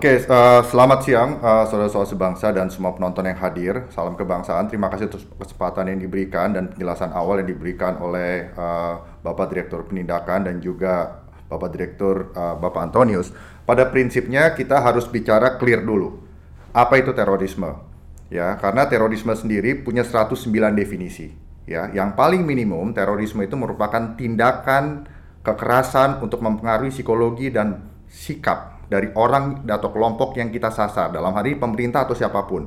Oke, uh, selamat siang uh, saudara-saudara sebangsa dan semua penonton yang hadir. Salam kebangsaan. Terima kasih atas kesempatan yang diberikan dan penjelasan awal yang diberikan oleh uh, Bapak Direktur Penindakan dan juga Bapak Direktur uh, Bapak Antonius. Pada prinsipnya kita harus bicara clear dulu. Apa itu terorisme? Ya, karena terorisme sendiri punya 109 definisi. Ya, yang paling minimum terorisme itu merupakan tindakan kekerasan untuk mempengaruhi psikologi dan sikap dari orang atau kelompok yang kita sasar dalam hari pemerintah atau siapa pun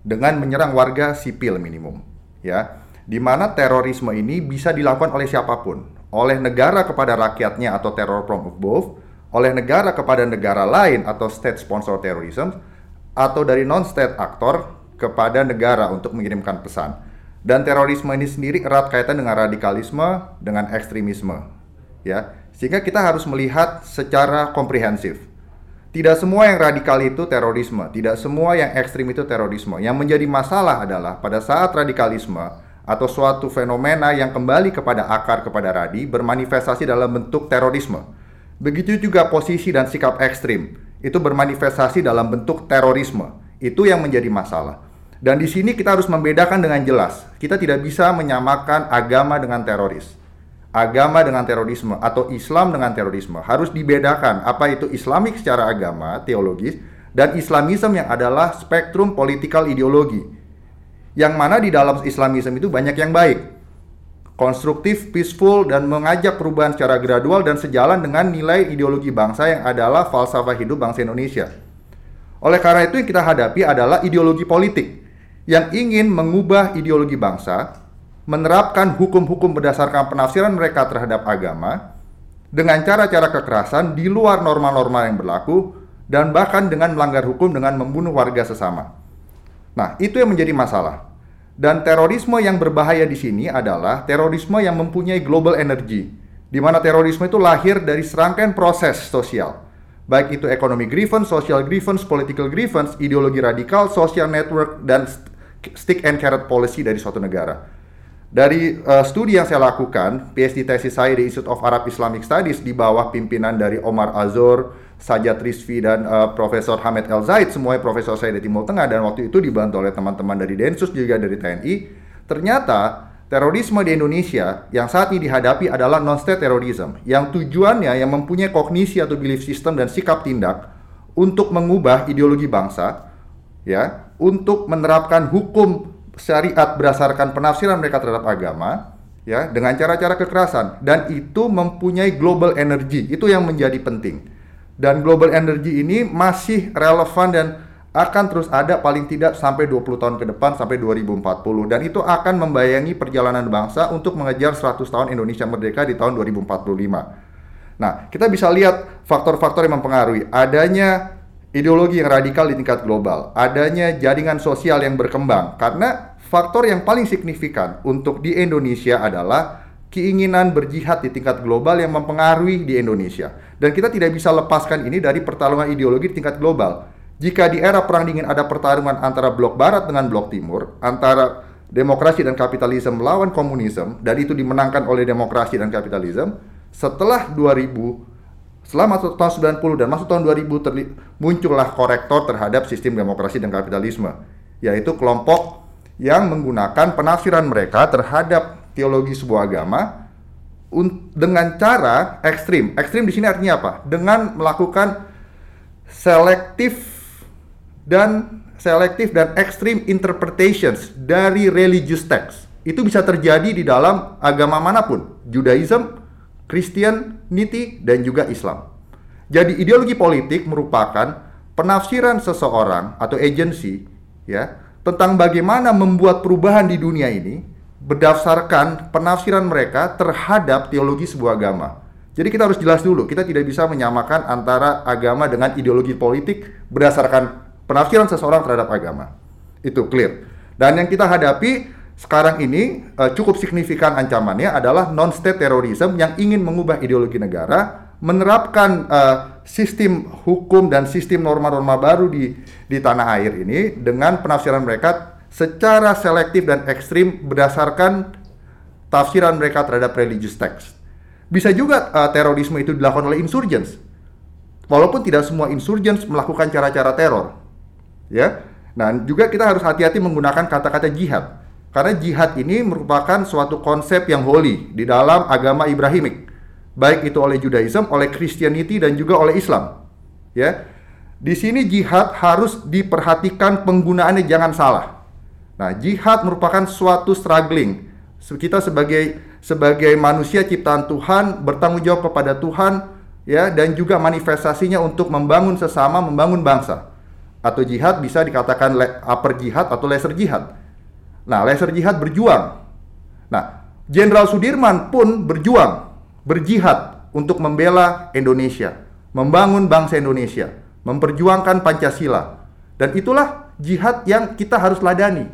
dengan menyerang warga sipil minimum ya di mana terorisme ini bisa dilakukan oleh siapa pun oleh negara kepada rakyatnya atau teror from above oleh negara kepada negara lain atau state sponsor terrorism atau dari non state aktor kepada negara untuk mengirimkan pesan. Dan terorisme ini sendiri erat kaitan dengan radikalisme dengan ekstremisme ya. Sehingga kita harus melihat secara komprehensif tidak semua yang radikal itu terorisme, tidak semua yang ekstrim itu terorisme. Yang menjadi masalah adalah pada saat radikalisme atau suatu fenomena yang kembali kepada akar kepada radi bermanifestasi dalam bentuk terorisme. Begitu juga posisi dan sikap ekstrim itu bermanifestasi dalam bentuk terorisme. Itu yang menjadi masalah. Dan di sini kita harus membedakan dengan jelas. Kita tidak bisa menyamakan agama dengan teroris agama dengan terorisme atau Islam dengan terorisme harus dibedakan apa itu Islamik secara agama teologis dan Islamisme yang adalah spektrum politikal ideologi yang mana di dalam Islamisme itu banyak yang baik konstruktif, peaceful, dan mengajak perubahan secara gradual dan sejalan dengan nilai ideologi bangsa yang adalah falsafah hidup bangsa Indonesia. Oleh karena itu yang kita hadapi adalah ideologi politik yang ingin mengubah ideologi bangsa menerapkan hukum-hukum berdasarkan penafsiran mereka terhadap agama dengan cara-cara kekerasan di luar norma-norma yang berlaku dan bahkan dengan melanggar hukum dengan membunuh warga sesama. Nah, itu yang menjadi masalah. Dan terorisme yang berbahaya di sini adalah terorisme yang mempunyai global energy, di mana terorisme itu lahir dari serangkaian proses sosial, baik itu ekonomi grievance, social grievance, political grievance, ideologi radikal, social network, dan stick and carrot policy dari suatu negara. Dari uh, studi yang saya lakukan, PhD tesis saya di Institute of Arab Islamic Studies di bawah pimpinan dari Omar Azor, Sajat Rizvi dan uh, Profesor Hamid El Zaid, semuanya profesor saya di Timur Tengah dan waktu itu dibantu oleh teman-teman dari Densus juga dari TNI. Ternyata terorisme di Indonesia yang saat ini dihadapi adalah non-state terrorism yang tujuannya yang mempunyai kognisi atau belief system dan sikap tindak untuk mengubah ideologi bangsa ya, untuk menerapkan hukum syariat berdasarkan penafsiran mereka terhadap agama ya dengan cara-cara kekerasan. Dan itu mempunyai global energy. Itu yang menjadi penting. Dan global energy ini masih relevan dan akan terus ada paling tidak sampai 20 tahun ke depan sampai 2040 dan itu akan membayangi perjalanan bangsa untuk mengejar 100 tahun Indonesia merdeka di tahun 2045. Nah, kita bisa lihat faktor-faktor yang mempengaruhi. Adanya ideologi yang radikal di tingkat global, adanya jaringan sosial yang berkembang karena faktor yang paling signifikan untuk di Indonesia adalah keinginan berjihad di tingkat global yang mempengaruhi di Indonesia. Dan kita tidak bisa lepaskan ini dari pertarungan ideologi di tingkat global. Jika di era perang dingin ada pertarungan antara blok barat dengan blok timur, antara demokrasi dan kapitalisme melawan komunisme dan itu dimenangkan oleh demokrasi dan kapitalisme, setelah 2000 Selama tahun 90 dan masuk tahun 2000 muncullah korektor terhadap sistem demokrasi dan kapitalisme, yaitu kelompok yang menggunakan penafsiran mereka terhadap teologi sebuah agama dengan cara ekstrim. Ekstrim di sini artinya apa? Dengan melakukan selektif dan selektif dan ekstrim interpretations dari religious text. Itu bisa terjadi di dalam agama mana pun, Judaism, Christianity, dan juga Islam. Jadi ideologi politik merupakan penafsiran seseorang atau agensi ya tentang bagaimana membuat perubahan di dunia ini berdasarkan penafsiran mereka terhadap teologi sebuah agama. Jadi kita harus jelas dulu, kita tidak bisa menyamakan antara agama dengan ideologi politik berdasarkan penafsiran seseorang terhadap agama. Itu clear. Dan yang kita hadapi sekarang ini uh, cukup signifikan ancamannya adalah non-state terrorism yang ingin mengubah ideologi negara, menerapkan uh, sistem hukum dan sistem norma-norma baru di di tanah air ini dengan penafsiran mereka secara selektif dan ekstrim berdasarkan tafsiran mereka terhadap religious text. Bisa juga uh, terorisme itu dilakukan oleh insurgents. Walaupun tidak semua insurgents melakukan cara-cara teror. Ya. Nah, juga kita harus hati-hati menggunakan kata-kata jihad. Karena jihad ini merupakan suatu konsep yang holy di dalam agama Ibrahimik. Baik itu oleh Judaism, oleh Christianity dan juga oleh Islam. Ya. Di sini jihad harus diperhatikan penggunaannya jangan salah. Nah, jihad merupakan suatu struggling. Kita sebagai sebagai manusia ciptaan Tuhan bertanggung jawab kepada Tuhan ya dan juga manifestasinya untuk membangun sesama, membangun bangsa. Atau jihad bisa dikatakan upper jihad atau lesser jihad. Nah, lesser jihad berjuang. Nah, Jenderal Sudirman pun berjuang, berjihad untuk membela Indonesia, membangun bangsa Indonesia memperjuangkan Pancasila. Dan itulah jihad yang kita harus ladani.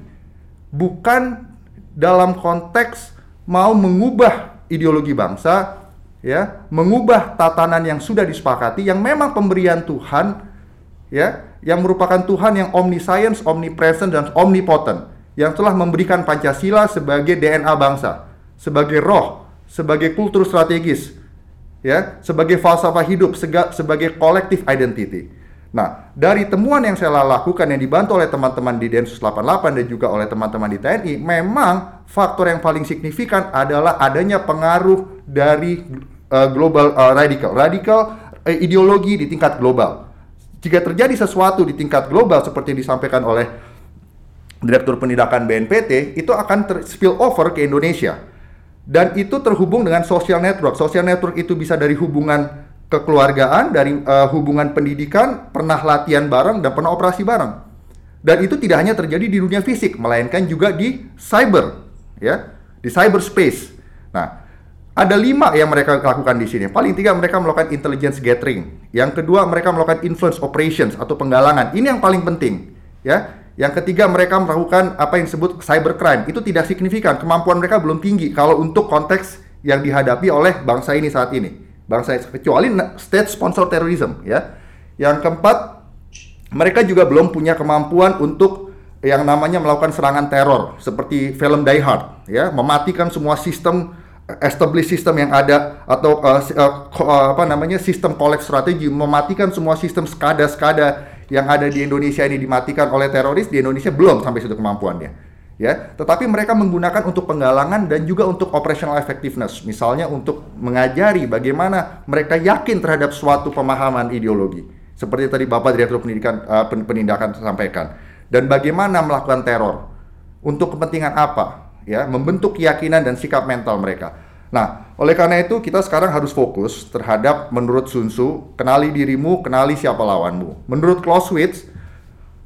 Bukan dalam konteks mau mengubah ideologi bangsa, ya, mengubah tatanan yang sudah disepakati yang memang pemberian Tuhan, ya, yang merupakan Tuhan yang omniscience, omnipresent dan omnipotent, yang telah memberikan Pancasila sebagai DNA bangsa, sebagai roh, sebagai kultur strategis, ya, sebagai falsafah hidup, sebagai collective identity. Nah, dari temuan yang saya lakukan yang dibantu oleh teman-teman di Densus 88 dan juga oleh teman-teman di TNI, memang faktor yang paling signifikan adalah adanya pengaruh dari uh, global uh, radical, radikal uh, ideologi di tingkat global. Jika terjadi sesuatu di tingkat global seperti yang disampaikan oleh Direktur Penindakan BNPT, itu akan spill over ke Indonesia. Dan itu terhubung dengan social network. Social network itu bisa dari hubungan kekeluargaan, dari uh, hubungan pendidikan, pernah latihan bareng dan pernah operasi bareng. Dan itu tidak hanya terjadi di dunia fisik, melainkan juga di cyber, ya, di cyberspace. Nah, ada lima yang mereka lakukan di sini. Paling tiga mereka melakukan intelligence gathering. Yang kedua mereka melakukan influence operations atau penggalangan. Ini yang paling penting, ya. Yang ketiga mereka melakukan apa yang disebut cybercrime. Itu tidak signifikan. Kemampuan mereka belum tinggi kalau untuk konteks yang dihadapi oleh bangsa ini saat ini bangsa kecuali state sponsor terrorism ya. Yang keempat, mereka juga belum punya kemampuan untuk yang namanya melakukan serangan teror seperti film Die Hard ya, mematikan semua sistem established system yang ada atau uh, uh, apa namanya sistem collect strategi mematikan semua sistem skada-skada yang ada di Indonesia ini dimatikan oleh teroris di Indonesia belum sampai situ kemampuannya ya. Tetapi mereka menggunakan untuk penggalangan dan juga untuk operational effectiveness misalnya untuk mengajari bagaimana mereka yakin terhadap suatu pemahaman ideologi seperti tadi Bapak Direktur Pendidikan uh, Penindakan sampaikan dan bagaimana melakukan teror untuk kepentingan apa ya membentuk keyakinan dan sikap mental mereka. Nah oleh karena itu kita sekarang harus fokus terhadap menurut Sun Tzu kenali dirimu kenali siapa lawanmu. Menurut Clausewitz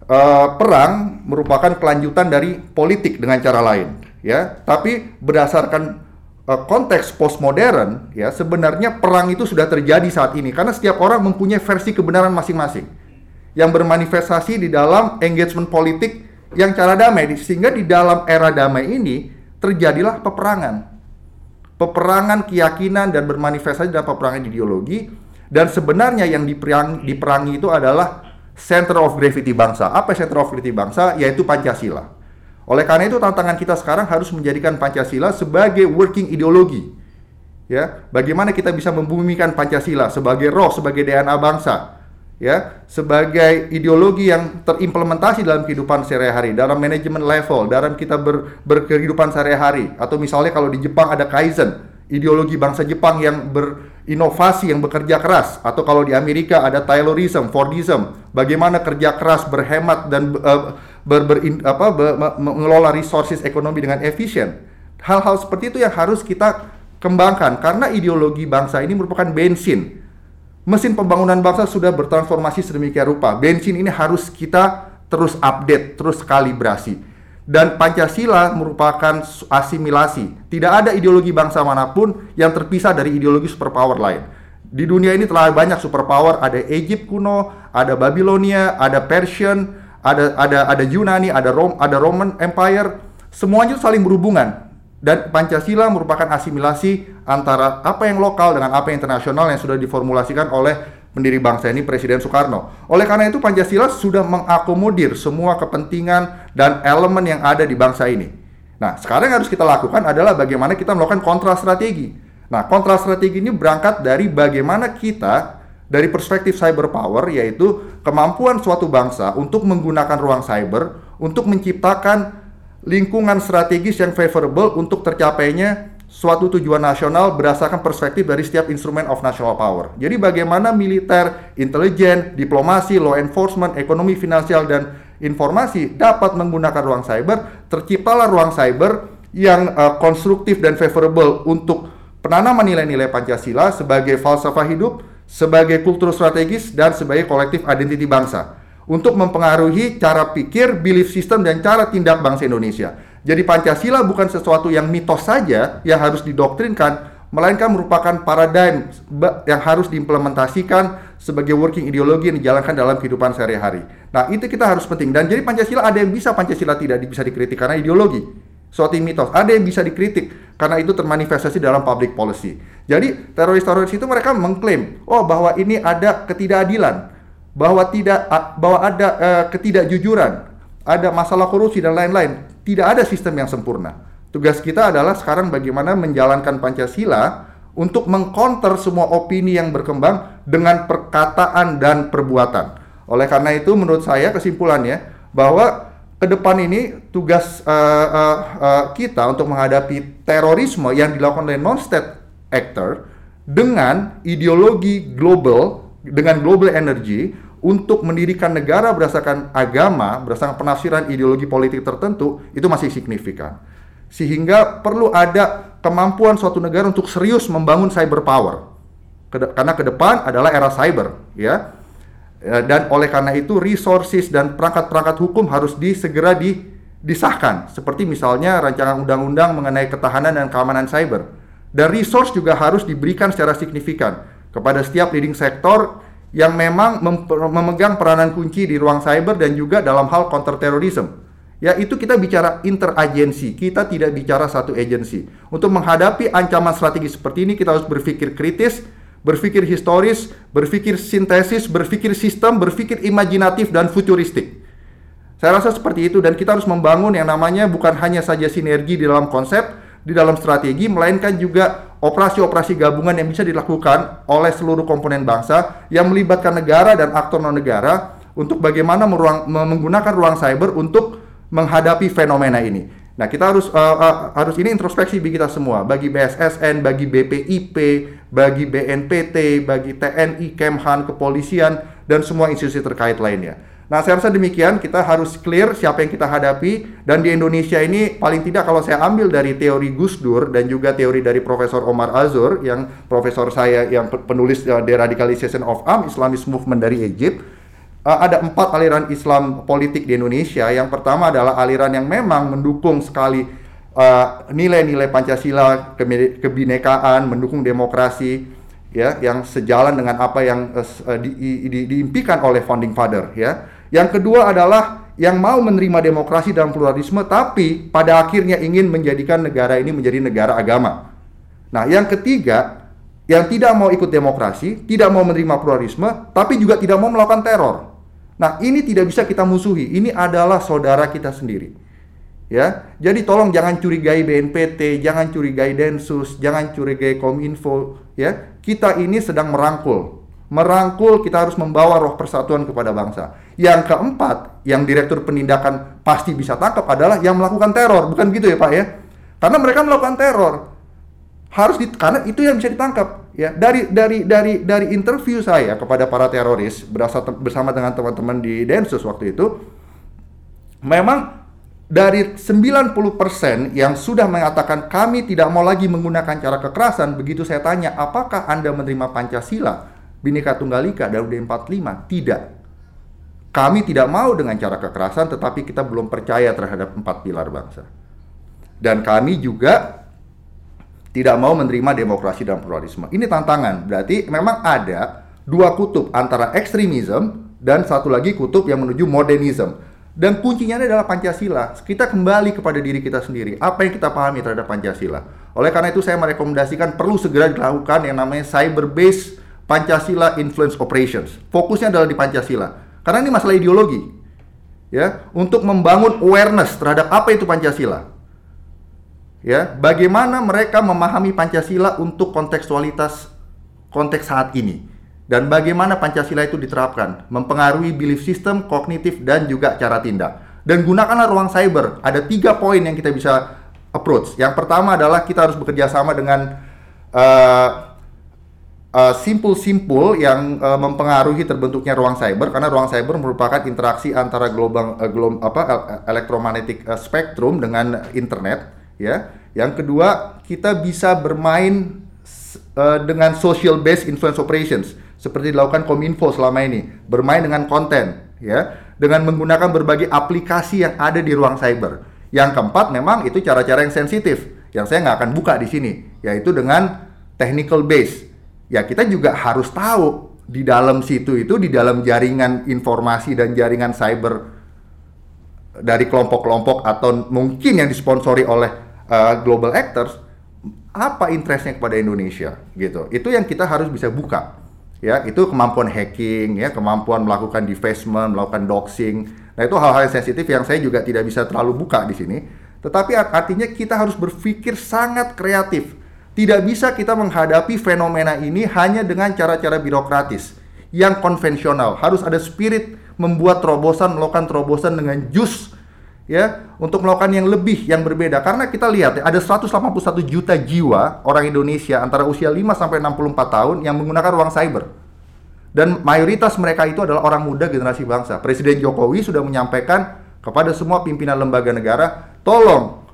uh, perang merupakan kelanjutan dari politik dengan cara lain, ya. Tapi berdasarkan uh, konteks postmodern, ya sebenarnya perang itu sudah terjadi saat ini karena setiap orang mempunyai versi kebenaran masing-masing yang bermanifestasi di dalam engagement politik yang cara damai, sehingga di dalam era damai ini terjadilah peperangan, peperangan keyakinan dan bermanifestasi dalam peperangan ideologi. Dan sebenarnya yang diperangi, diperangi itu adalah center of gravity bangsa. Apa center of gravity bangsa? Yaitu Pancasila. Oleh karena itu tantangan kita sekarang harus menjadikan Pancasila sebagai working ideologi. Ya, bagaimana kita bisa membumikan Pancasila sebagai roh, sebagai DNA bangsa, ya, sebagai ideologi yang terimplementasi dalam kehidupan sehari-hari, dalam manajemen level, dalam kita ber, berkehidupan sehari-hari. Atau misalnya kalau di Jepang ada Kaizen, ideologi bangsa Jepang yang berinovasi, yang bekerja keras. Atau kalau di Amerika ada Taylorism, Fordism, bagaimana kerja keras, berhemat dan uh, ber, ber, apa, ber, mengelola resources ekonomi dengan efisien. Hal-hal seperti itu yang harus kita kembangkan karena ideologi bangsa ini merupakan bensin. Mesin pembangunan bangsa sudah bertransformasi sedemikian rupa. Bensin ini harus kita terus update, terus kalibrasi dan Pancasila merupakan asimilasi. Tidak ada ideologi bangsa mana pun yang terpisah dari ideologi superpower lain. Di dunia ini telah banyak superpower, ada Egypt kuno, ada Babilonia, ada Persian, ada ada ada Yunani, ada Rom, ada Roman Empire. Semuanya saling berhubungan. Dan Pancasila merupakan asimilasi antara apa yang lokal dengan apa yang internasional yang sudah diformulasikan oleh pendiri bangsa ini Presiden Soekarno. Oleh karena itu Pancasila sudah mengakomodir semua kepentingan dan elemen yang ada di bangsa ini. Nah, sekarang yang harus kita lakukan adalah bagaimana kita melakukan kontra strategi. Nah, kontra strategi ini berangkat dari bagaimana kita dari perspektif cyber power yaitu kemampuan suatu bangsa untuk menggunakan ruang cyber untuk menciptakan lingkungan strategis yang favorable untuk tercapainya suatu tujuan nasional berdasarkan perspektif dari setiap instrumen of national power. Jadi bagaimana militer, intelijen, diplomasi, law enforcement, ekonomi finansial dan informasi dapat menggunakan ruang cyber, terciptalah ruang cyber yang uh, konstruktif dan favorable untuk penanaman nilai-nilai Pancasila sebagai falsafah hidup, sebagai kultur strategis dan sebagai kolektif identiti bangsa untuk mempengaruhi cara pikir, belief system dan cara tindak bangsa Indonesia. Jadi Pancasila bukan sesuatu yang mitos saja yang harus didoktrinkan, melainkan merupakan paradigm yang harus diimplementasikan sebagai working ideologi yang dijalankan dalam kehidupan sehari-hari. Nah, itu kita harus penting. Dan jadi Pancasila ada yang bisa Pancasila tidak bisa dikritik karena ideologi. Suatu mitos. Ada yang bisa dikritik karena itu termanifestasi dalam public policy. Jadi teroris-teroris itu mereka mengklaim, oh bahwa ini ada ketidakadilan, bahwa tidak bahwa ada uh, ketidakjujuran, ada masalah korupsi dan lain-lain. Tidak ada sistem yang sempurna. Tugas kita adalah sekarang bagaimana menjalankan Pancasila untuk mengkonter semua opini yang berkembang dengan perkataan dan perbuatan. Oleh karena itu menurut saya kesimpulannya bahwa ke depan ini tugas uh, uh, uh, kita untuk menghadapi terorisme yang dilakukan oleh non-state actor dengan ideologi global, dengan global energy untuk mendirikan negara berdasarkan agama, berdasarkan penafsiran ideologi politik tertentu, itu masih signifikan. Sehingga perlu ada kemampuan suatu negara untuk serius membangun cyber power. Karena ke depan adalah era cyber, ya. ya. Dan oleh karena itu resources dan perangkat-perangkat hukum harus disegera di, disahkan. Seperti misalnya rancangan undang-undang mengenai ketahanan dan keamanan cyber. Dan resource juga harus diberikan secara signifikan kepada setiap leading sektor yang memang memegang peranan kunci di ruang cyber dan juga dalam hal counter terrorism. Ya, itu kita bicara interagensi, kita tidak bicara satu agensi. Untuk menghadapi ancaman strategi seperti ini, kita harus berpikir kritis, berpikir historis, berpikir sintesis, berpikir sistem, berpikir imajinatif dan futuristik. Saya rasa seperti itu dan kita harus membangun yang namanya bukan hanya saja sinergi di dalam konsep, di dalam strategi, melainkan juga operasi-operasi gabungan yang bisa dilakukan oleh seluruh komponen bangsa yang melibatkan negara dan aktor non-negara untuk bagaimana meruang, menggunakan ruang cyber untuk menghadapi fenomena ini. Nah, kita harus uh, uh, harus ini introspeksi bagi kita semua, bagi BSSN, bagi BPIP, bagi BNPT, bagi TNI, Kemhan, kepolisian dan semua institusi terkait lainnya. Nah, saya rasa demikian kita harus clear siapa yang kita hadapi dan di Indonesia ini paling tidak kalau saya ambil dari teori Gus Dur dan juga teori dari Profesor Omar Azur yang profesor saya yang penulis uh, Deradicalization of Am Islamist Movement dari Egypt uh, ada empat aliran Islam politik di Indonesia. Yang pertama adalah aliran yang memang mendukung sekali uh, nilai-nilai uh, Pancasila, kebinekaan, mendukung demokrasi, ya, yang sejalan dengan apa yang uh, di, di, diimpikan oleh founding father, ya. Yang kedua adalah yang mau menerima demokrasi dan pluralisme tapi pada akhirnya ingin menjadikan negara ini menjadi negara agama. Nah, yang ketiga yang tidak mau ikut demokrasi, tidak mau menerima pluralisme, tapi juga tidak mau melakukan teror. Nah, ini tidak bisa kita musuhi. Ini adalah saudara kita sendiri. Ya. Jadi tolong jangan curigai BNPT, jangan curigai Densus, jangan curigai Kominfo, ya. Kita ini sedang merangkul merangkul kita harus membawa roh persatuan kepada bangsa. Yang keempat, yang direktur penindakan pasti bisa tangkap adalah yang melakukan teror, bukan gitu ya Pak ya? Karena mereka melakukan teror. Harus di, karena itu yang bisa ditangkap ya. Dari dari dari dari interview saya kepada para teroris berasa bersama dengan teman-teman di Densus waktu itu memang dari 90% yang sudah mengatakan kami tidak mau lagi menggunakan cara kekerasan, begitu saya tanya, apakah Anda menerima Pancasila? Bhinneka Tunggal Ika dan UUD 45 tidak. Kami tidak mau dengan cara kekerasan tetapi kita belum percaya terhadap empat pilar bangsa. Dan kami juga tidak mau menerima demokrasi dan pluralisme. Ini tantangan. Berarti memang ada dua kutub antara ekstremisme dan satu lagi kutub yang menuju modernisme. Dan kuncinya adalah Pancasila. Kita kembali kepada diri kita sendiri. Apa yang kita pahami terhadap Pancasila. Oleh karena itu saya merekomendasikan perlu segera dilakukan yang namanya cyber based Pancasila Influence Operations. Fokusnya adalah di Pancasila. Karena ini masalah ideologi. Ya, untuk membangun awareness terhadap apa itu Pancasila. Ya, bagaimana mereka memahami Pancasila untuk kontekstualitas konteks saat ini. dan bagaimana Pancasila itu diterapkan, mempengaruhi belief system, kognitif, dan juga cara tindak. Dan gunakanlah ruang cyber. Ada tiga poin yang kita bisa approach. Yang pertama adalah kita harus bekerja sama dengan uh, uh, simpul-simpul yang uh, mempengaruhi terbentuknya ruang cyber karena ruang cyber merupakan interaksi antara gelombang uh, gelom, apa elektromagnetic uh, spektrum dengan internet ya. Yang kedua, kita bisa bermain uh, dengan social based influence operations seperti dilakukan Kominfo selama ini, bermain dengan konten ya, dengan menggunakan berbagai aplikasi yang ada di ruang cyber. Yang keempat memang itu cara-cara yang sensitif yang saya nggak akan buka di sini, yaitu dengan technical base. Ya kita juga harus tahu di dalam situ itu di dalam jaringan informasi dan jaringan cyber dari kelompok-kelompok atau mungkin yang disponsori oleh uh, global actors apa interestnya kepada Indonesia gitu. Itu yang kita harus bisa buka ya. Itu kemampuan hacking ya kemampuan melakukan defacement melakukan doxing. Nah itu hal-hal sensitif yang saya juga tidak bisa terlalu buka di sini. Tetapi artinya kita harus berpikir sangat kreatif tidak bisa kita menghadapi fenomena ini hanya dengan cara-cara birokratis yang konvensional harus ada spirit membuat terobosan melakukan terobosan dengan jus ya untuk melakukan yang lebih yang berbeda karena kita lihat ya ada 181 juta jiwa orang Indonesia antara usia 5 sampai 64 tahun yang menggunakan ruang cyber. Dan mayoritas mereka itu adalah orang muda generasi bangsa. Presiden Jokowi sudah menyampaikan kepada semua pimpinan lembaga negara, tolong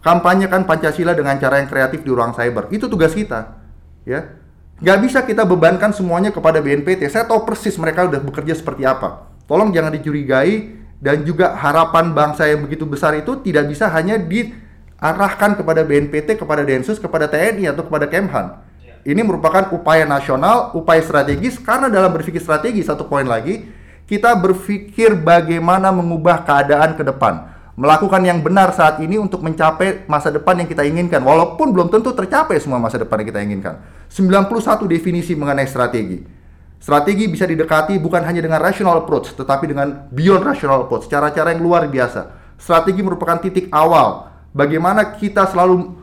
kampanyekan Pancasila dengan cara yang kreatif di ruang cyber. Itu tugas kita. Ya. Gak bisa kita bebankan semuanya kepada BNPT. Saya tahu persis mereka udah bekerja seperti apa. Tolong jangan dicurigai dan juga harapan bangsa yang begitu besar itu tidak bisa hanya diarahkan kepada BNPT, kepada Densus, kepada TNI atau kepada Kemhan. Ya. Ini merupakan upaya nasional, upaya strategis karena dalam berpikir strategi satu poin lagi kita berpikir bagaimana mengubah keadaan ke depan, melakukan yang benar saat ini untuk mencapai masa depan yang kita inginkan walaupun belum tentu tercapai semua masa depan yang kita inginkan. 91 definisi mengenai strategi. Strategi bisa didekati bukan hanya dengan rational approach, tetapi dengan beyond rational approach, cara-cara yang luar biasa. Strategi merupakan titik awal bagaimana kita selalu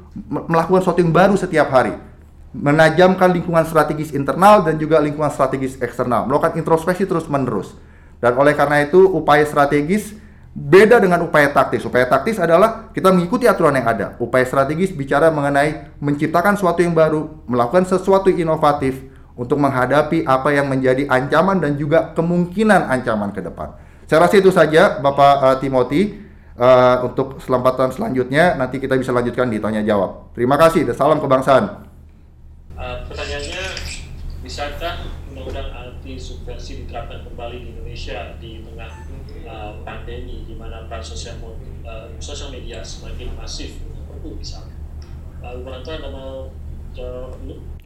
melakukan sesuatu yang baru setiap hari. Menajamkan lingkungan strategis internal dan juga lingkungan strategis eksternal. Melakukan introspeksi terus-menerus. Dan oleh karena itu, upaya strategis beda dengan upaya taktis. Upaya taktis adalah kita mengikuti aturan yang ada. Upaya strategis bicara mengenai menciptakan sesuatu yang baru, melakukan sesuatu inovatif, untuk menghadapi apa yang menjadi ancaman dan juga kemungkinan ancaman ke depan. Saya rasa itu saja Bapak uh, Timothy. Uh, untuk kesempatan selanjutnya nanti kita bisa lanjutkan di tanya jawab. Terima kasih dan salam kebangsaan. Uh, pertanyaannya, bisakah undang-undang anti subversi diterapkan kembali di Indonesia di pandemi di mana peran sosial, uh, sosial media semakin masif untuk misalnya? Pak Wiranto, Anda mau jawab?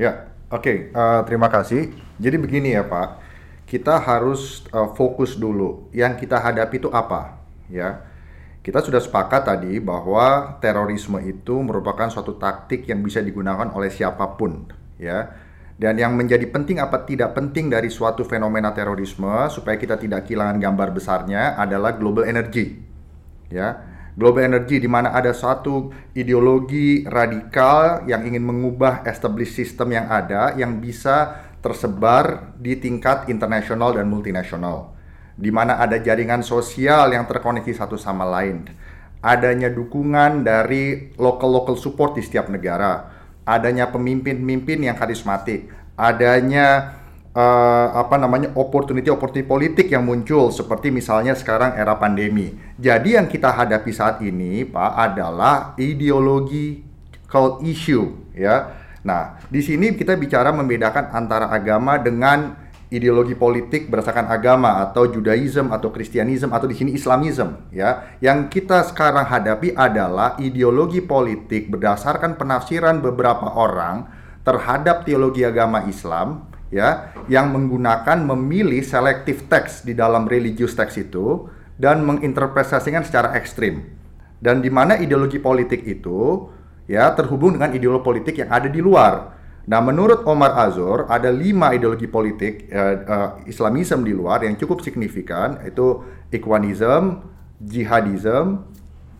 Ya. Oke, okay, uh, eh, terima kasih. Jadi begini ya Pak, kita harus uh, fokus dulu. Yang kita hadapi itu apa, ya? Kita sudah sepakat tadi bahwa terorisme itu merupakan suatu taktik yang bisa digunakan oleh siapa pun, ya. Dan yang menjadi penting apa tidak penting dari suatu fenomena terorisme supaya kita tidak kehilangan gambar besarnya adalah global energy, ya global energy di mana ada satu ideologi radikal yang ingin mengubah established system yang ada yang bisa tersebar di tingkat internasional dan multinasional. Di mana ada jaringan sosial yang terkoneksi satu sama lain. Adanya dukungan dari local local support di setiap negara adanya pemimpin-pemimpin yang karismatik adanya uh, apa namanya opportunity-opportunity politik yang muncul seperti misalnya sekarang era pandemi. Jadi yang kita hadapi saat ini, Pak, adalah ideologi called issue, ya. Nah, di sini kita bicara membedakan antara agama dengan ideologi politik berdasarkan agama atau Judaism atau Kristianisme atau di sini Islamism ya. Yang kita sekarang hadapi adalah ideologi politik berdasarkan penafsiran beberapa orang terhadap teologi agama Islam ya yang menggunakan memilih selective text di dalam religious text itu dan menginterpretasikan secara ekstrim dan di mana ideologi politik itu ya terhubung dengan ideologi politik yang ada di luar. Nah, menurut Omar Azor ada lima ideologi politik uh, uh, Islamisme di luar yang cukup signifikan itu Ikhwanism, Jihadism,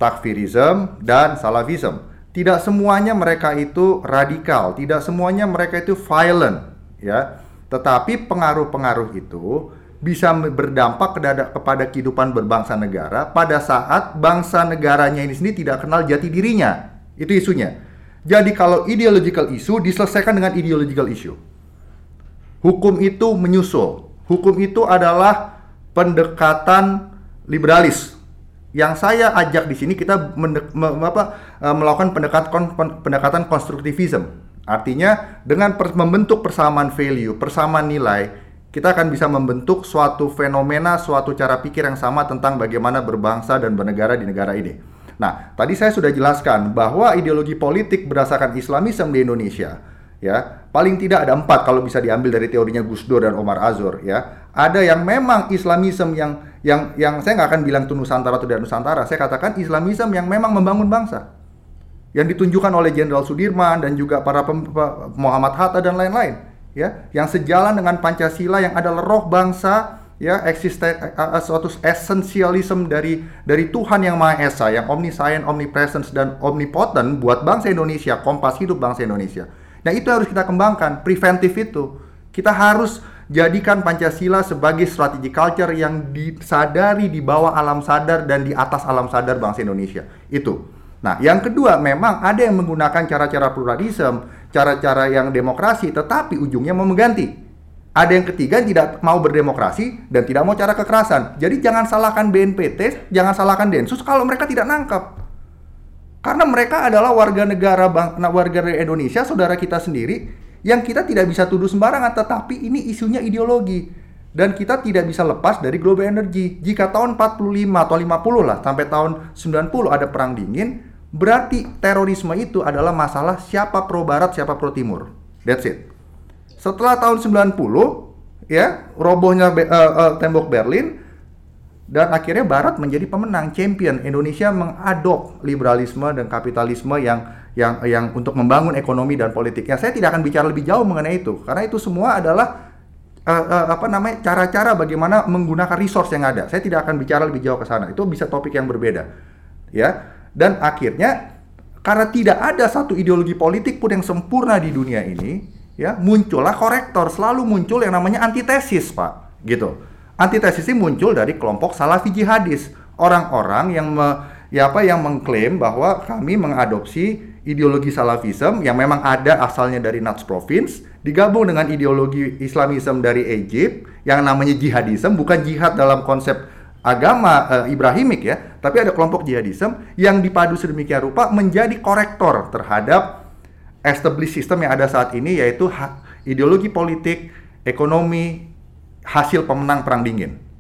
Takfirism, dan Salafism. Tidak semuanya mereka itu radikal, tidak semuanya mereka itu violent, ya Tetapi pengaruh-pengaruh itu bisa berdampak kepada kehidupan berbangsa negara pada saat bangsa negaranya ini sendiri tidak kenal jati dirinya. Itu isunya. Jadi kalau ideological issue diselesaikan dengan ideological issue. Hukum itu menyusul. Hukum itu adalah pendekatan liberalis. Yang saya ajak di sini kita mendek, me, apa, e, melakukan pendekatan pendekatan konstruktivisme. Artinya dengan per, membentuk persamaan value, persamaan nilai, kita akan bisa membentuk suatu fenomena, suatu cara pikir yang sama tentang bagaimana berbangsa dan bernegara di negara ini. Nah, tadi saya sudah jelaskan bahwa ideologi politik berdasarkan Islamisme di Indonesia, ya paling tidak ada empat kalau bisa diambil dari teorinya Gus Dur dan Omar Azur, ya. Ada yang memang Islamisme yang yang yang saya nggak akan bilang itu Nusantara atau tidak Nusantara, saya katakan Islamisme yang memang membangun bangsa, yang ditunjukkan oleh Jenderal Sudirman dan juga para Muhammad Hatta dan lain-lain ya. Yang sejalan dengan Pancasila yang adalah roh bangsa ya eksisten suatu esensialisme dari dari Tuhan yang Maha Esa yang omniscient, omnipresence dan omnipotent buat bangsa Indonesia, kompas hidup bangsa Indonesia. Nah, itu harus kita kembangkan, preventif itu. Kita harus jadikan Pancasila sebagai strategi culture yang disadari di bawah alam sadar dan di atas alam sadar bangsa Indonesia. Itu. Nah, yang kedua memang ada yang menggunakan cara-cara pluralisme, cara-cara yang demokrasi, tetapi ujungnya mau mengganti. Ada yang ketiga yang tidak mau berdemokrasi dan tidak mau cara kekerasan. Jadi jangan salahkan BNPT, jangan salahkan Densus kalau mereka tidak nangkap. Karena mereka adalah warga negara bang, warga Indonesia, saudara kita sendiri, yang kita tidak bisa tuduh sembarangan, tetapi ini isunya ideologi. Dan kita tidak bisa lepas dari global energy. Jika tahun 45 atau 50 lah, sampai tahun 90 ada perang dingin, Berarti terorisme itu adalah masalah siapa pro barat, siapa pro timur. That's it. Setelah tahun 90 ya, robohnya uh, uh, tembok Berlin dan akhirnya barat menjadi pemenang, champion. Indonesia mengadop liberalisme dan kapitalisme yang yang yang untuk membangun ekonomi dan politiknya. Saya tidak akan bicara lebih jauh mengenai itu karena itu semua adalah uh, uh, apa namanya cara-cara bagaimana menggunakan resource yang ada. Saya tidak akan bicara lebih jauh ke sana. Itu bisa topik yang berbeda. Ya. Dan akhirnya karena tidak ada satu ideologi politik pun yang sempurna di dunia ini, ya muncullah korektor, selalu muncul yang namanya antitesis, Pak. Gitu. Antitesis ini muncul dari kelompok Salafi jihadis, orang-orang yang me, ya apa yang mengklaim bahwa kami mengadopsi ideologi Salafism yang memang ada asalnya dari Nats Province digabung dengan ideologi Islamism dari Egypt yang namanya jihadism bukan jihad dalam konsep agama uh, Ibrahimik ya, tapi ada kelompok jihadisme yang dipadu sedemikian rupa menjadi korektor terhadap established system yang ada saat ini yaitu ideologi politik, ekonomi, hasil pemenang perang dingin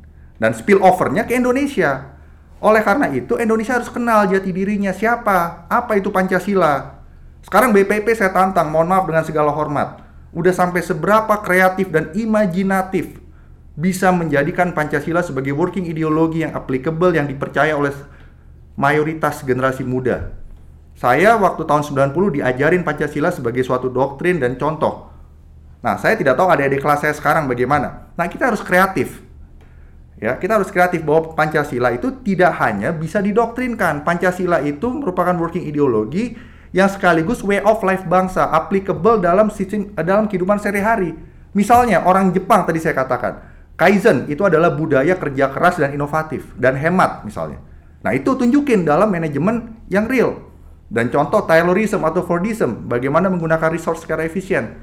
dan spill overnya ke Indonesia. Oleh karena itu Indonesia harus kenal jati dirinya siapa, apa itu Pancasila. Sekarang BPP saya tantang, mohon maaf dengan segala hormat. Udah sampai seberapa kreatif dan imajinatif bisa menjadikan Pancasila sebagai working ideologi yang applicable yang dipercaya oleh mayoritas generasi muda. Saya waktu tahun 90 diajarin Pancasila sebagai suatu doktrin dan contoh. Nah, saya tidak tahu adik-adik kelas saya sekarang bagaimana. Nah, kita harus kreatif. Ya, kita harus kreatif bahwa Pancasila itu tidak hanya bisa didoktrinkan. Pancasila itu merupakan working ideologi yang sekaligus way of life bangsa, applicable dalam sistem dalam kehidupan sehari-hari. Misalnya orang Jepang tadi saya katakan, Kaizen itu adalah budaya kerja keras dan inovatif dan hemat misalnya. Nah itu tunjukin dalam manajemen yang real. Dan contoh Taylorism atau Fordism, bagaimana menggunakan resource secara efisien.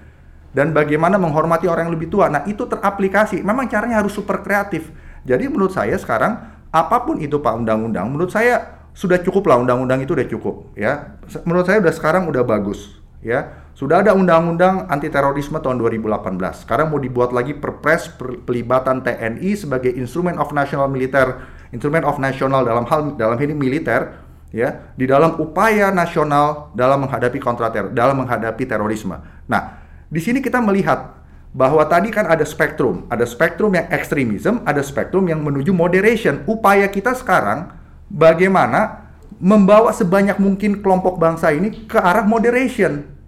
Dan bagaimana menghormati orang yang lebih tua. Nah itu teraplikasi. Memang caranya harus super kreatif. Jadi menurut saya sekarang, apa pun itu Pak Undang-Undang, menurut saya sudah cukup lah undang-undang itu udah cukup ya. Menurut saya udah sekarang udah bagus ya. Sudah ada undang-undang anti terorisme tahun 2018. Sekarang mau dibuat lagi perpres pelibatan TNI sebagai instrumen of national militer, instrumen of national dalam hal dalam ini militer ya, di dalam upaya nasional dalam menghadapi kontra ter dalam menghadapi terorisme. Nah, di sini kita melihat bahwa tadi kan ada spektrum, ada spektrum yang ekstremisme, ada spektrum yang menuju moderation. Upaya kita sekarang bagaimana membawa sebanyak mungkin kelompok bangsa ini ke arah moderation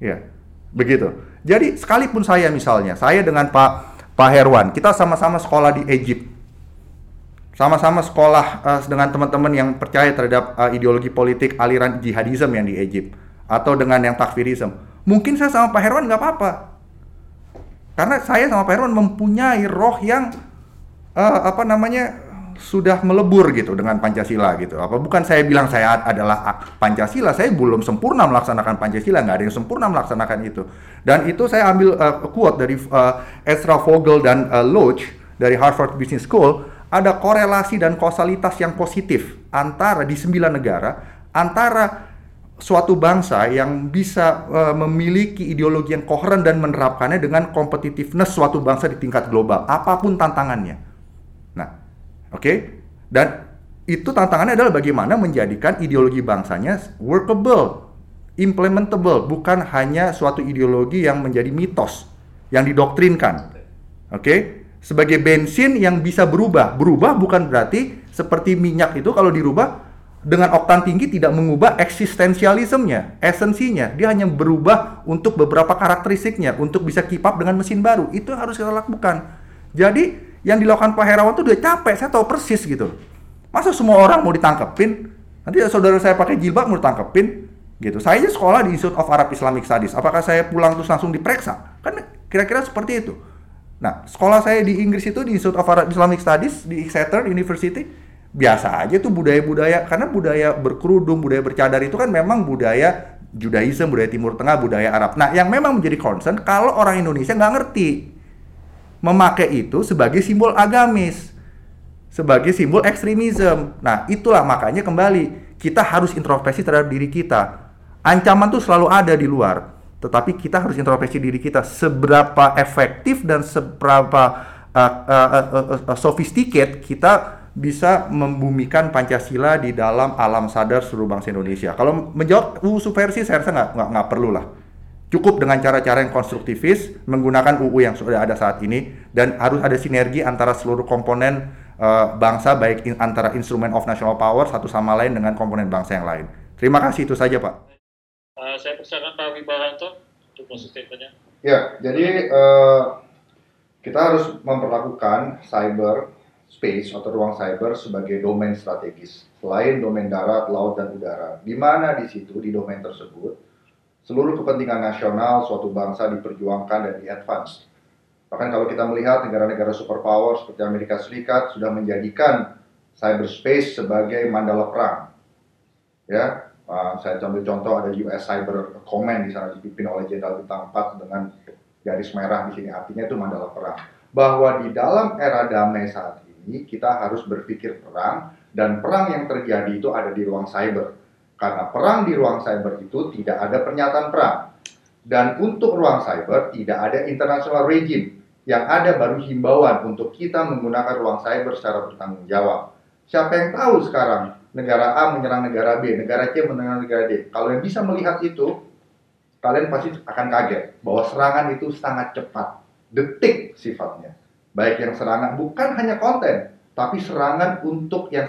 Ya, begitu. Jadi sekalipun saya misalnya, saya dengan Pak Pak Herwan, kita sama-sama sekolah di Egypt, sama-sama sekolah uh, dengan teman-teman yang percaya terhadap uh, ideologi politik aliran jihadisme yang di Egypt, atau dengan yang takfirisme. Mungkin saya sama Pak Herwan nggak apa-apa. Karena saya sama Pak Herman mempunyai roh yang uh, apa namanya sudah melebur gitu dengan Pancasila gitu. Apa bukan saya bilang saya adalah Pancasila, saya belum sempurna melaksanakan Pancasila, nggak ada yang sempurna melaksanakan itu. Dan itu saya ambil uh, quote dari uh, Ezra Vogel dan uh, Loach dari Harvard Business School, ada korelasi dan kausalitas yang positif antara di sembilan negara antara suatu bangsa yang bisa uh, memiliki ideologi yang koheren dan menerapkannya dengan competitiveness suatu bangsa di tingkat global, apa pun tantangannya. Oke? Okay? Dan itu tantangannya adalah bagaimana menjadikan ideologi bangsanya workable, implementable, bukan hanya suatu ideologi yang menjadi mitos, yang didoktrinkan. Oke? Okay? Sebagai bensin yang bisa berubah. Berubah bukan berarti seperti minyak itu kalau dirubah dengan oktan tinggi tidak mengubah eksistensialismenya, esensinya. Dia hanya berubah untuk beberapa karakteristiknya, untuk bisa keep up dengan mesin baru. Itu harus kita lakukan. Jadi, yang dilakukan Pak Herawan tuh udah capek, saya tahu persis gitu. Masa semua orang mau ditangkepin? Nanti saudara saya pakai jilbab mau ditangkepin? Gitu. Saya sekolah di Institute of Arab Islamic Studies. Apakah saya pulang terus langsung diperiksa? Kan kira-kira seperti itu. Nah, sekolah saya di Inggris itu di Institute of Arab Islamic Studies di Exeter University biasa aja tuh budaya-budaya karena budaya berkerudung, budaya bercadar itu kan memang budaya Judaism, budaya Timur Tengah, budaya Arab. Nah, yang memang menjadi concern kalau orang Indonesia nggak ngerti memakai itu sebagai simbol agamis, sebagai simbol ekstremisme. Nah, itulah makanya kembali kita harus introspeksi terhadap diri kita. Ancaman tuh selalu ada di luar, tetapi kita harus introspeksi diri kita seberapa efektif dan seberapa uh, uh, uh, uh, uh, sophisticated kita bisa membumikan Pancasila di dalam alam sadar seluruh bangsa Indonesia. Kalau menjawab UU subversi saya rasa nggak nggak perlu lah Cukup dengan cara-cara yang konstruktivis menggunakan UU yang sudah ada saat ini dan harus ada sinergi antara seluruh komponen uh, bangsa baik in, antara instrumen of national power satu sama lain dengan komponen bangsa yang lain. Terima kasih itu saja Pak. Uh, saya persilakan Pak Wibawanto untuk closing statementnya. Ya, jadi uh, kita harus memperlakukan cyber space atau ruang cyber sebagai domain strategis selain domain darat, laut, dan udara. Di mana di situ di domain tersebut seluruh kepentingan nasional suatu bangsa diperjuangkan dan di-advance. Bahkan kalau kita melihat negara-negara superpower seperti Amerika Serikat sudah menjadikan cyberspace sebagai mandala perang. Ya, uh, saya ambil contoh ada US Cyber Command di sana dipimpin oleh Jenderal Bintang 4 dengan garis merah di sini artinya itu mandala perang. Bahwa di dalam era damai saat ini kita harus berpikir perang dan perang yang terjadi itu ada di ruang cyber karena perang di ruang cyber itu tidak ada pernyataan perang. Dan untuk ruang cyber tidak ada international regime. Yang ada baru himbauan untuk kita menggunakan ruang cyber secara bertanggung jawab. Siapa yang tahu sekarang negara A menyerang negara B, negara C menyerang negara D. Kalau yang bisa melihat itu, kalian pasti akan kaget bahwa serangan itu sangat cepat, detik sifatnya. Baik yang serangan bukan hanya konten, tapi serangan untuk yang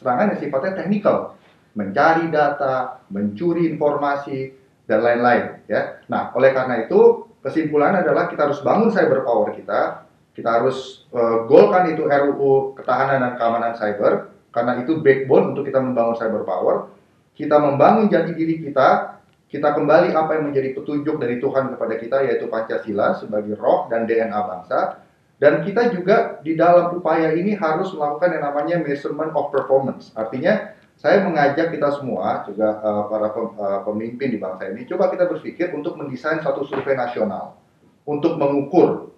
serangan yang sifatnya teknikal mencari data, mencuri informasi, dan lain-lain. Ya. Nah, oleh karena itu kesimpulan adalah kita harus bangun cyber power kita, kita harus uh, golkan itu RUU ketahanan dan keamanan cyber, karena itu backbone untuk kita membangun cyber power. Kita membangun jati diri kita, kita kembali apa yang menjadi petunjuk dari Tuhan kepada kita yaitu Pancasila sebagai roh dan DNA bangsa. Dan kita juga di dalam upaya ini harus melakukan yang namanya measurement of performance. Artinya saya mengajak kita semua, juga uh, para uh, pemimpin di bangsa ini, coba kita berpikir untuk mendesain satu survei nasional untuk mengukur,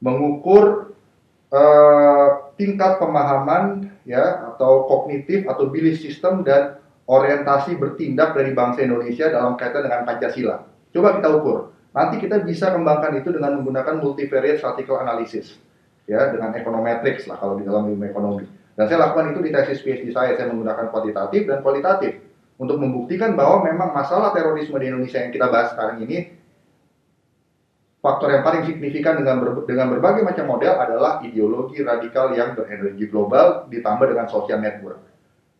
mengukur uh, tingkat pemahaman ya atau kognitif atau belief system dan orientasi bertindak dari bangsa Indonesia dalam kaitan dengan Pancasila. Coba kita ukur. Nanti kita bisa kembangkan itu dengan menggunakan multivariate statistical analysis, ya dengan econometrics lah kalau di dalam ilmu ekonomi. Dan saya lakukan itu di tesis PhD saya, saya menggunakan kuantitatif dan kualitatif untuk membuktikan bahwa memang masalah terorisme di Indonesia yang kita bahas sekarang ini faktor yang paling signifikan dengan ber, dengan berbagai macam model adalah ideologi radikal yang berenergi global ditambah dengan social network.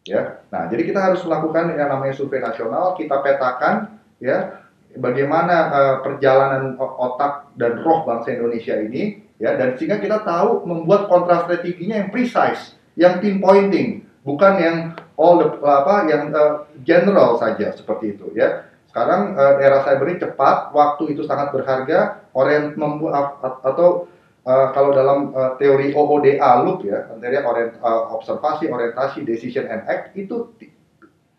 Ya. Nah, jadi kita harus melakukan yang namanya survei nasional, kita petakan ya bagaimana uh, perjalanan otak dan roh bangsa Indonesia ini ya dan sehingga kita tahu membuat kontra strateginya yang precise yang pinpointing, bukan yang all the apa yang uh, general saja seperti itu ya. Sekarang uh, era cyber ini cepat, waktu itu sangat berharga. Orient membuat atau uh, kalau dalam uh, teori OODA loop ya, artinya orient, uh, observasi, orientasi, decision and act itu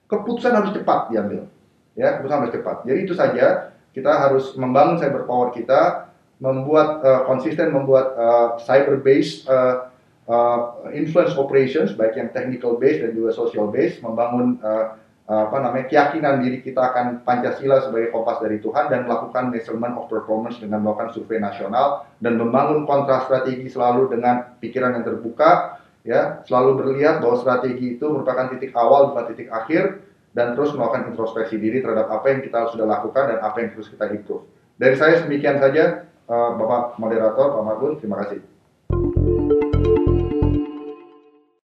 keputusan harus cepat diambil. Ya, keputusan harus cepat. Jadi itu saja kita harus membangun cyber power kita, membuat uh, konsisten membuat uh, cyber based uh, uh, influence operations baik yang technical based dan juga social based, membangun uh, apa namanya keyakinan diri kita akan Pancasila sebagai kompas dari Tuhan dan melakukan measurement of performance dengan melakukan survei nasional dan membangun kontra strategi selalu dengan pikiran yang terbuka ya selalu berlihat bahwa strategi itu merupakan titik awal bukan titik akhir dan terus melakukan introspeksi diri terhadap apa yang kita sudah lakukan dan apa yang terus kita improve. Dari saya demikian saja uh, Bapak moderator Pak Margun terima kasih.